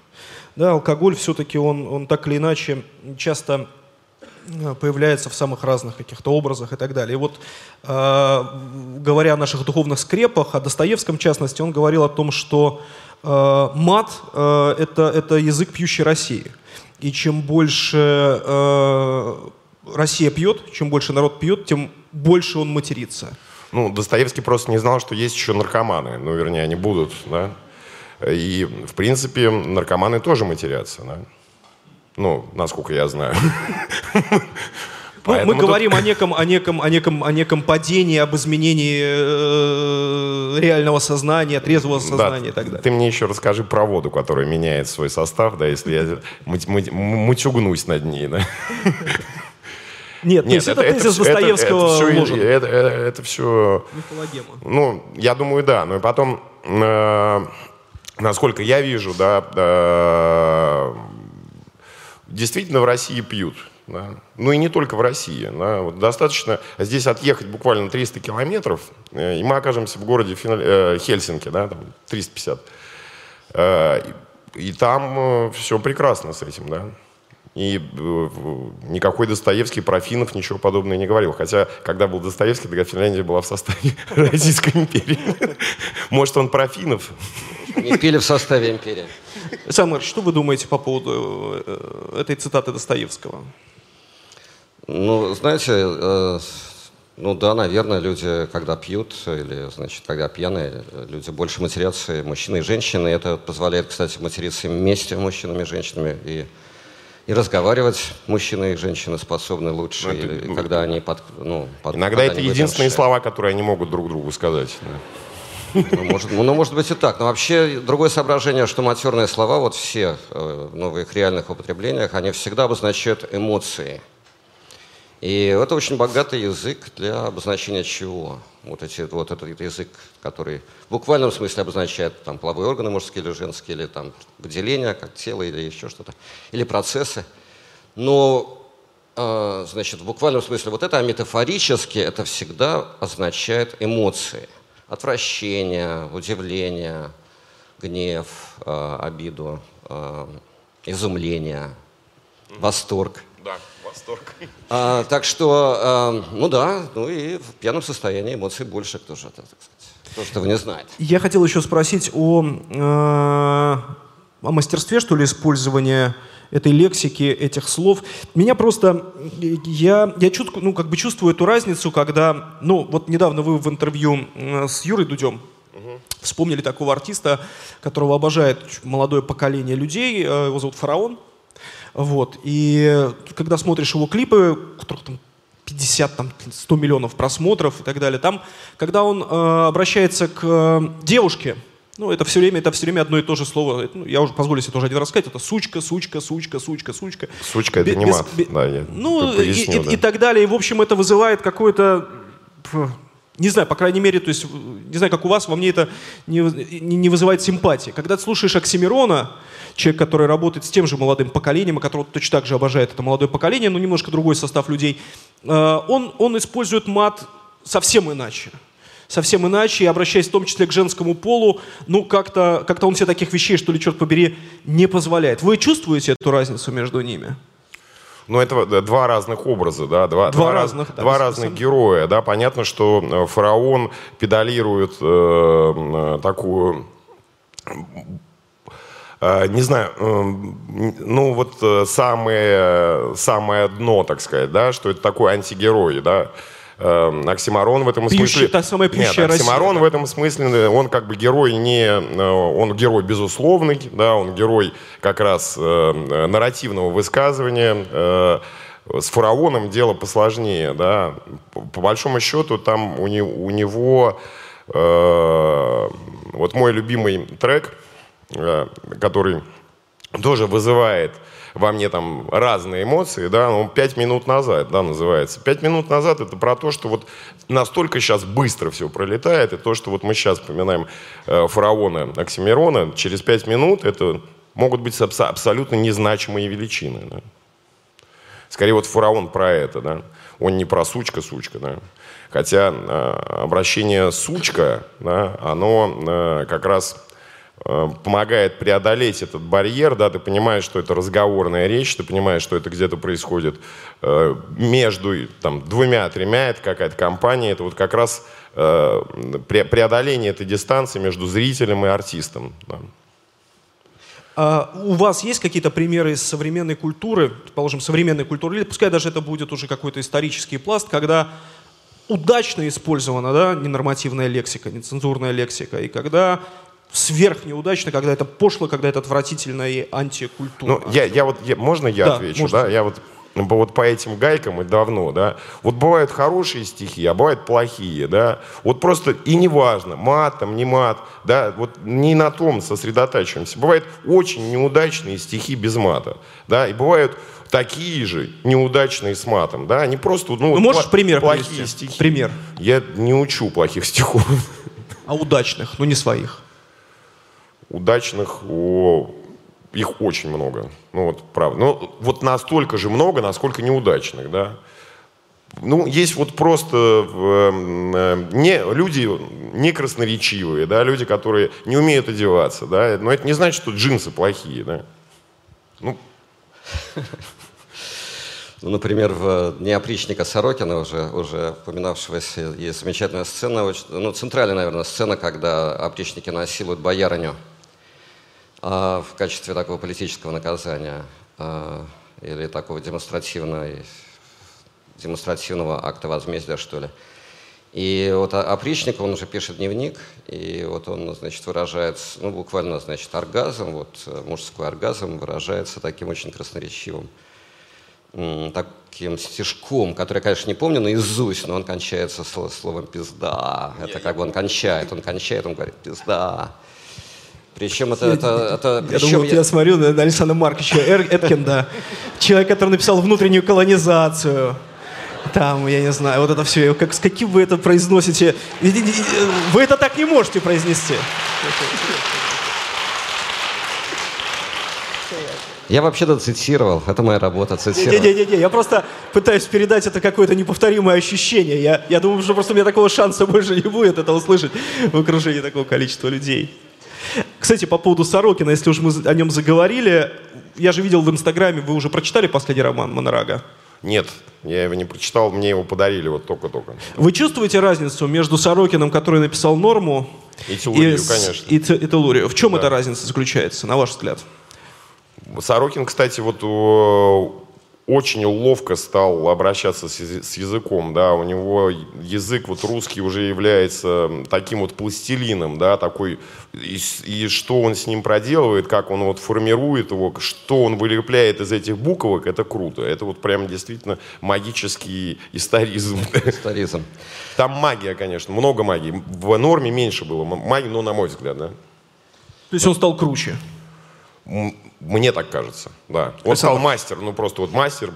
Да, алкоголь все-таки он, он так или иначе часто э, появляется в самых разных каких-то образах и так далее. И вот, э, говоря о наших духовных скрепах, о Достоевском в частности, он говорил о том, что э, мат э, это, это язык пьющей России. И чем больше э, Россия пьет, чем больше народ пьет, тем больше он матерится. Ну, Достоевский просто не знал, что есть еще наркоманы. Ну, вернее, они будут, да. И, в принципе, наркоманы тоже матерятся, да. Ну, насколько я знаю. Ну, мы говорим тут... о неком, о неком, о неком, о неком падении, об изменении э, реального сознания, трезвого сознания да, и так далее. Ты мне еще расскажи про воду, которая меняет свой состав, да, если я мутюгнусь над ней, да. Нет, Нет, то это, это тезис это, Достоевского это, это, все, это, это, это все... Мифологема. Ну, я думаю, да. Но и потом, э, насколько я вижу, да, э, действительно в России пьют. Да. Ну и не только в России. Да. Вот достаточно здесь отъехать буквально 300 километров, э, и мы окажемся в городе Финал... э, Хельсинки, да, там 350. Э, и, там все прекрасно с этим, да. И никакой Достоевский про финнов ничего подобного не говорил. Хотя, когда был Достоевский, тогда Финляндия была в составе Российской империи. Может, он про финнов? Не пили в составе империи. Александр, что вы думаете по поводу этой цитаты Достоевского? Ну, знаете, э, ну да, наверное, люди, когда пьют, или, значит, когда пьяные, люди больше матерятся, мужчины и женщины. Это позволяет, кстати, материться вместе мужчинами и женщинами. И и разговаривать мужчины и женщины способны лучше, ну, это, или, ну, когда они под, ну, под, Иногда это единственные слова, которые они могут друг другу сказать. Да. Ну, может, ну, может быть и так. Но вообще другое соображение, что матерные слова, вот все э, ну, в их реальных употреблениях, они всегда обозначают эмоции. И это очень богатый язык для обозначения чего. Вот, эти, вот этот язык, который в буквальном смысле обозначает там, половые органы мужские или женские, или там, выделения, как тело, или еще что-то, или процессы. Но, э, значит, в буквальном смысле вот это, а метафорически это всегда означает эмоции. Отвращение, удивление, гнев, э, обиду, э, изумление, восторг. Да восторг. А, так что, а, ну да, ну и в пьяном состоянии эмоций больше, кто же это, так сказать, кто же этого не знает. Я хотел еще спросить о, э, о мастерстве, что ли, использования этой лексики, этих слов. Меня просто, я, я чутку, ну, как бы чувствую эту разницу, когда, ну, вот недавно вы в интервью с Юрой Дудем угу. вспомнили такого артиста, которого обожает молодое поколение людей, э, его зовут Фараон. Вот. И когда смотришь его клипы, которых там 50, там, 100 миллионов просмотров и так далее, там, когда он э, обращается к э, девушке, ну, это все время, это все время одно и то же слово. Ну, я уже позволю себе тоже один раз сказать. Это сучка, сучка, сучка, сучка, сучка. Сучка это без, не мат. Без, да, я ну, поясню, и, да. и, и так далее. И, в общем, это вызывает какое-то не знаю, по крайней мере, то есть, не знаю, как у вас, во мне это не, не вызывает симпатии. Когда ты слушаешь Оксимирона, человек, который работает с тем же молодым поколением, которого точно так же обожает это молодое поколение, но немножко другой состав людей, э, он, он использует мат совсем иначе. Совсем иначе, и обращаясь в том числе к женскому полу, ну, как-то как он себе таких вещей, что ли, черт побери, не позволяет. Вы чувствуете эту разницу между ними? Ну, это два разных образа, да, два, два, два разных, да, два разных героя, да. Понятно, что э, фараон педалирует э, э, такую э, не знаю, ну вот самое, самое дно, так сказать, да, что это такой антигерой, да, Эм, оксимарон в этом пьющая, смысле... Та самая Нет, оксимарон Россия, в этом смысле, он как бы герой не... Э, он герой безусловный, да, он герой как раз э, нарративного высказывания. Э, с фараоном дело посложнее, да. По, по большому счету там у, не, у него... Э, вот мой любимый трек, э, который тоже вызывает во мне там разные эмоции, да, он пять минут назад, да, называется. Пять минут назад это про то, что вот настолько сейчас быстро все пролетает, и то, что вот мы сейчас вспоминаем э, фараона Оксимирона, через пять минут это могут быть абс- абсолютно незначимые величины, да. Скорее вот фараон про это, да. Он не про сучка-сучка, да. Хотя э, обращение сучка, да, оно э, как раз помогает преодолеть этот барьер, да, ты понимаешь, что это разговорная речь, ты понимаешь, что это где-то происходит э, между там, двумя-тремя, это какая-то компания, это вот как раз э, преодоление этой дистанции между зрителем и артистом. Да. А у вас есть какие-то примеры из современной культуры, положим, современной культуры, или пускай даже это будет уже какой-то исторический пласт, когда удачно использована да, ненормативная лексика, нецензурная лексика, и когда сверхнеудачно, когда это пошло, когда это отвратительно и антикультурно. Ну, я, я вот, я, можно я да, отвечу? Можете. Да, я вот ну, вот по этим гайкам и давно, да. Вот бывают хорошие стихи, а бывают плохие, да. Вот просто и неважно, мат там, не мат, да, вот не на том сосредотачиваемся. Бывают очень неудачные стихи без мата, да, и бывают такие же неудачные с матом, да, они просто, ну, ну можешь пример плохие привести? стихи. Пример. Я не учу плохих стихов. А удачных, но не своих? Удачных, о, их очень много. Ну вот, правда. Ну вот настолько же много, насколько неудачных, да. Ну, есть вот просто э, не, люди не красноречивые, да, люди, которые не умеют одеваться, да, но это не значит, что джинсы плохие, да. Ну, ну, например, в «Дне опричника Сорокина», уже, уже упоминавшегося, есть замечательная сцена, ну, центральная, наверное, сцена, когда опричники насилуют боярыню а, в качестве такого политического наказания а, или такого демонстративного, демонстративного акта возмездия, что ли. И вот опричник, он уже пишет дневник, и вот он, значит, выражает, ну, буквально, значит, оргазм, вот мужской оргазм выражается таким очень красноречивым таким стишком, который я, конечно, не помню наизусть, но он кончается словом «пизда». Это как бы он кончает, он кончает, он говорит «пизда». Причем это... это, это я думаю, я... я смотрю на Александра Марковича Эркинда, человек, который написал «Внутреннюю колонизацию». Там, я не знаю, вот это все, как, с каким вы это произносите? Вы это так не можете произнести. Я вообще-то цитировал, это моя работа, цитировать. Не-не-не, я просто пытаюсь передать это какое-то неповторимое ощущение. Я, я думаю, что просто у меня такого шанса больше не будет это услышать в окружении такого количества людей. Кстати, по поводу Сорокина, если уж мы о нем заговорили, я же видел в Инстаграме, вы уже прочитали последний роман Монорага? Нет, я его не прочитал, мне его подарили вот только-только. Вы чувствуете разницу между Сорокиным, который написал «Норму», и Телурию, и, конечно. И, и Телурию? В чем да. эта разница заключается, на ваш взгляд? Сорокин, кстати, вот очень ловко стал обращаться с, языком, да, у него язык вот русский уже является таким вот пластилином, да, такой, и, и что он с ним проделывает, как он вот формирует его, что он вылепляет из этих буквок, это круто, это вот прям действительно магический историзм. Историзм. Там магия, конечно, много магии, в норме меньше было магии, но на мой взгляд, да. То есть он стал круче? Мне так кажется, да. Он стал мастер, ну просто вот мастер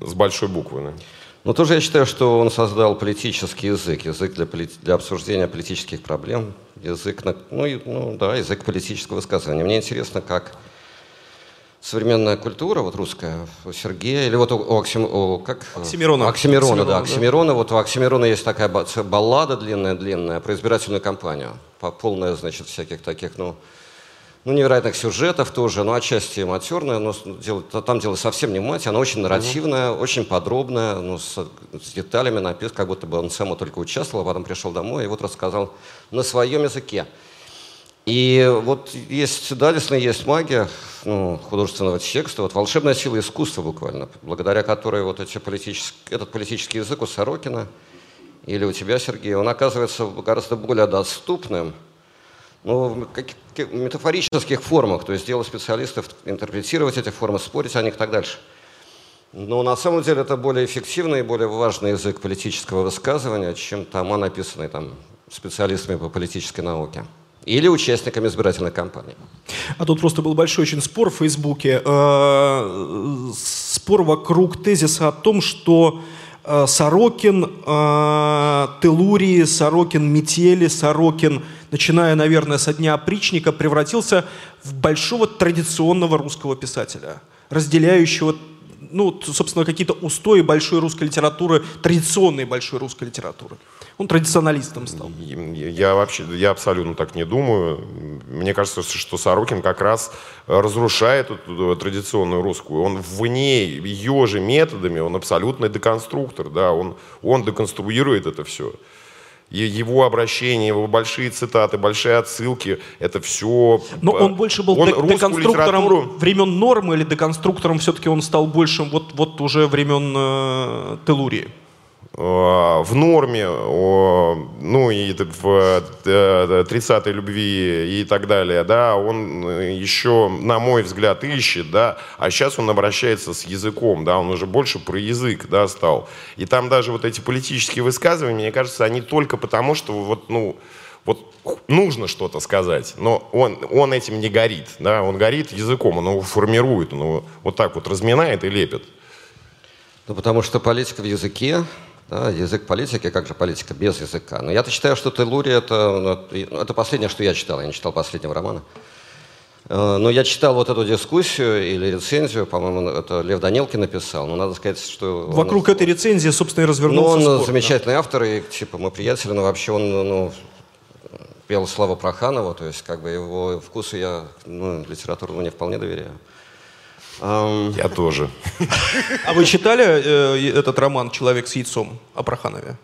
с большой буквы. Да. Но тоже я считаю, что он создал политический язык, язык для, для обсуждения политических проблем, язык, на, ну, ну да, язык политического высказывания. Мне интересно, как современная культура, вот русская, у Сергея, или вот у, у, Оксим, у как? Оксимирона. Оксимирона, Оксимирона, да, Оксимирона. Вот у Оксимирона есть такая баллада длинная-длинная про избирательную кампанию, полная, значит, всяких таких, ну, ну, невероятных сюжетов тоже, но отчасти матерная, но дело, там дело совсем не мать, она очень нарративная, mm-hmm. очень подробная, ну, с, с деталями написана, как будто бы он сам только участвовал, а потом пришел домой и вот рассказал на своем языке. И вот есть, да, действительно, есть магия ну, художественного текста, вот волшебная сила искусства буквально, благодаря которой вот эти политический, этот политический язык у Сорокина или у тебя, Сергей, он оказывается гораздо более доступным, ну, в каких метафорических формах, то есть дело специалистов интерпретировать эти формы, спорить о них и так дальше. Но на самом деле это более эффективный и более важный язык политического высказывания, чем тома, написанные там специалистами по политической науке или участниками избирательной кампании. А тут просто был большой очень спор в Фейсбуке. Э, спор вокруг тезиса о том, что э, Сорокин, э, Телурии, Сорокин, Метели, Сорокин – начиная, наверное, со дня опричника, превратился в большого традиционного русского писателя, разделяющего ну, собственно, какие-то устои большой русской литературы, традиционной большой русской литературы. Он традиционалистом стал. Я вообще, я абсолютно так не думаю. Мне кажется, что Сорокин как раз разрушает эту традиционную русскую. Он вне ее же методами, он абсолютный деконструктор, да, он, он деконструирует это все. И его обращения, его большие цитаты, большие отсылки, это все... Но он больше был он деконструктором литературу... времен нормы или деконструктором все-таки он стал большим вот, вот уже времен э, Телурии? Э, в норме, ну и в 30-й э, любви и так далее, да, он еще, на мой взгляд, ищет, да, а сейчас он обращается с языком, да, он уже больше про язык, да, стал. И там даже вот эти политические высказывания, мне кажется, они только потому, что вот, ну, вот нужно что-то сказать, но он, он этим не горит, да, он горит языком, он его формирует, он его вот так вот разминает и лепит. Ну, потому что политика в языке, да, язык политики, как же политика без языка? Но я-то считаю, что Телури это, ну, это последнее, что я читал. Я не читал последнего романа. Э, но я читал вот эту дискуссию или рецензию, по-моему, это Лев Данилкин написал. Но надо сказать, что... Вокруг он, этой рецензии, собственно, и развернулся Ну, он спор, замечательный да. автор, и типа мы приятели, но вообще он ну, пел славу Проханова, то есть как бы его вкусу я ну, литературному не вполне доверяю. Я тоже. А вы читали э, этот роман «Человек с яйцом» о Проханове?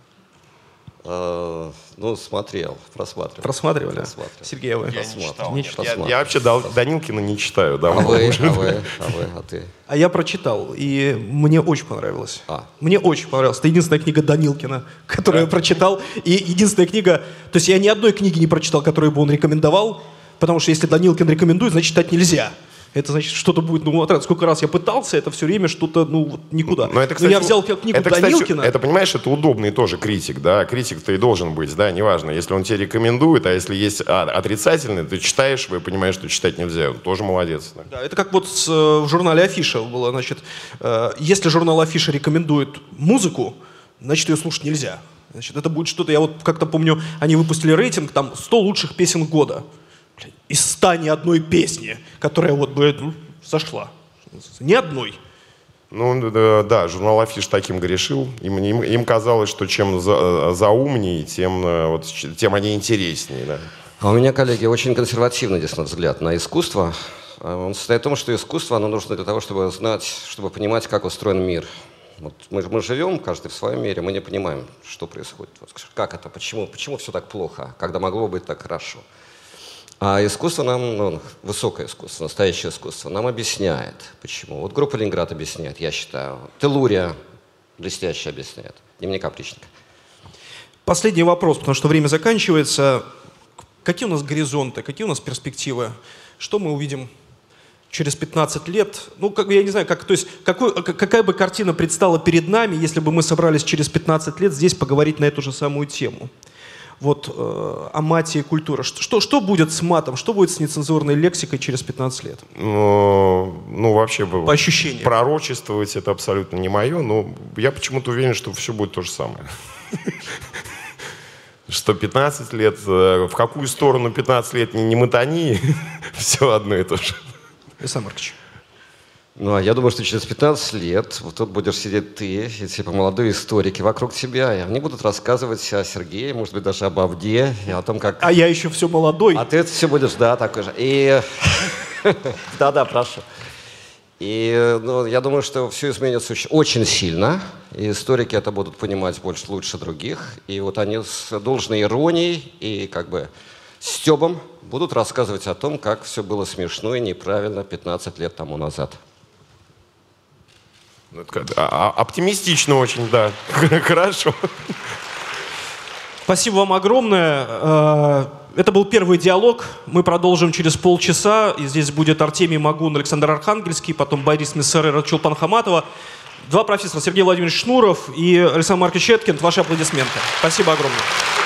Uh, ну, смотрел, просматривал. Просматривали? Просматривал. Сергей, а вы? Я не читал. Не читал. Я, я вообще дал, Данилкина не читаю. Да, а, вы, а вы, а вы, а ты? А я прочитал, и мне очень понравилось. А. Мне очень понравилось. Это единственная книга Данилкина, которую я прочитал. И единственная книга... То есть я ни одной книги не прочитал, которую бы он рекомендовал, потому что если Данилкин рекомендует, значит читать нельзя это значит, что-то будет, ну, вот сколько раз я пытался, это все время что-то, ну, вот никуда. Но, это, кстати, Но я взял книгу это, Данилкина. Кстати, это, понимаешь, это удобный тоже критик, да, критик-то и должен быть, да, неважно, если он тебе рекомендует, а если есть отрицательный, ты читаешь и понимаешь, что читать нельзя, он тоже молодец. Да, да это как вот с, э, в журнале Афиша было, значит, э, если журнал Афиша рекомендует музыку, значит, ее слушать нельзя. Значит, это будет что-то, я вот как-то помню, они выпустили рейтинг, там, 100 лучших песен года из ста ни одной песни, которая вот бы ну, сошла. Ни одной. Ну да, да, журнал Афиш таким грешил. Им, им, им казалось, что чем за, заумнее, тем, э, вот, тем они интереснее. Да. А у меня, коллеги, очень консервативный здесь взгляд на искусство. А он состоит в том, что искусство оно нужно для того, чтобы знать, чтобы понимать, как устроен мир. Вот мы, мы живем, каждый в своем мире, мы не понимаем, что происходит. Вот, как это, почему, почему все так плохо, когда могло быть так хорошо. А искусство нам, ну, высокое искусство, настоящее искусство, нам объясняет, почему. Вот группа «Ленинград» объясняет, я считаю. Телурия блестяще объясняет. Дневник опричника. Последний вопрос, потому что время заканчивается. Какие у нас горизонты, какие у нас перспективы? Что мы увидим через 15 лет? Ну, как, я не знаю, как, то есть, какой, какая бы картина предстала перед нами, если бы мы собрались через 15 лет здесь поговорить на эту же самую тему? Вот, э, о мате и культуре. Что, что будет с матом, что будет с нецензурной лексикой через 15 лет? Ну, ну вообще... По ощущениям. Пророчествовать это абсолютно не мое, но я почему-то уверен, что все будет то же самое. Что 15 лет, э, в какую сторону 15 лет не, не мотани, все одно и то же. Александр Маркович. Ну, а я думаю, что через 15 лет вот тут будешь сидеть ты и типа молодые историки вокруг тебя, и они будут рассказывать о Сергее, может быть, даже об Авде, и о том, как... А я еще все молодой. А ты все будешь, да, такой же. И... Да-да, прошу. И ну, я думаю, что все изменится очень сильно, и историки это будут понимать больше, лучше других. И вот они с должной иронией и как бы стебом будут рассказывать о том, как все было смешно и неправильно 15 лет тому назад. Ну, а, а, оптимистично очень, да. Хорошо. Спасибо вам огромное. Э, это был первый диалог. Мы продолжим через полчаса. И здесь будет Артемий Магун, Александр Архангельский, потом Борис Мессер и Чулпан Хаматова. Два профессора, Сергей Владимирович Шнуров и Александр Маркович Щеткин. Ваши аплодисменты. Спасибо огромное.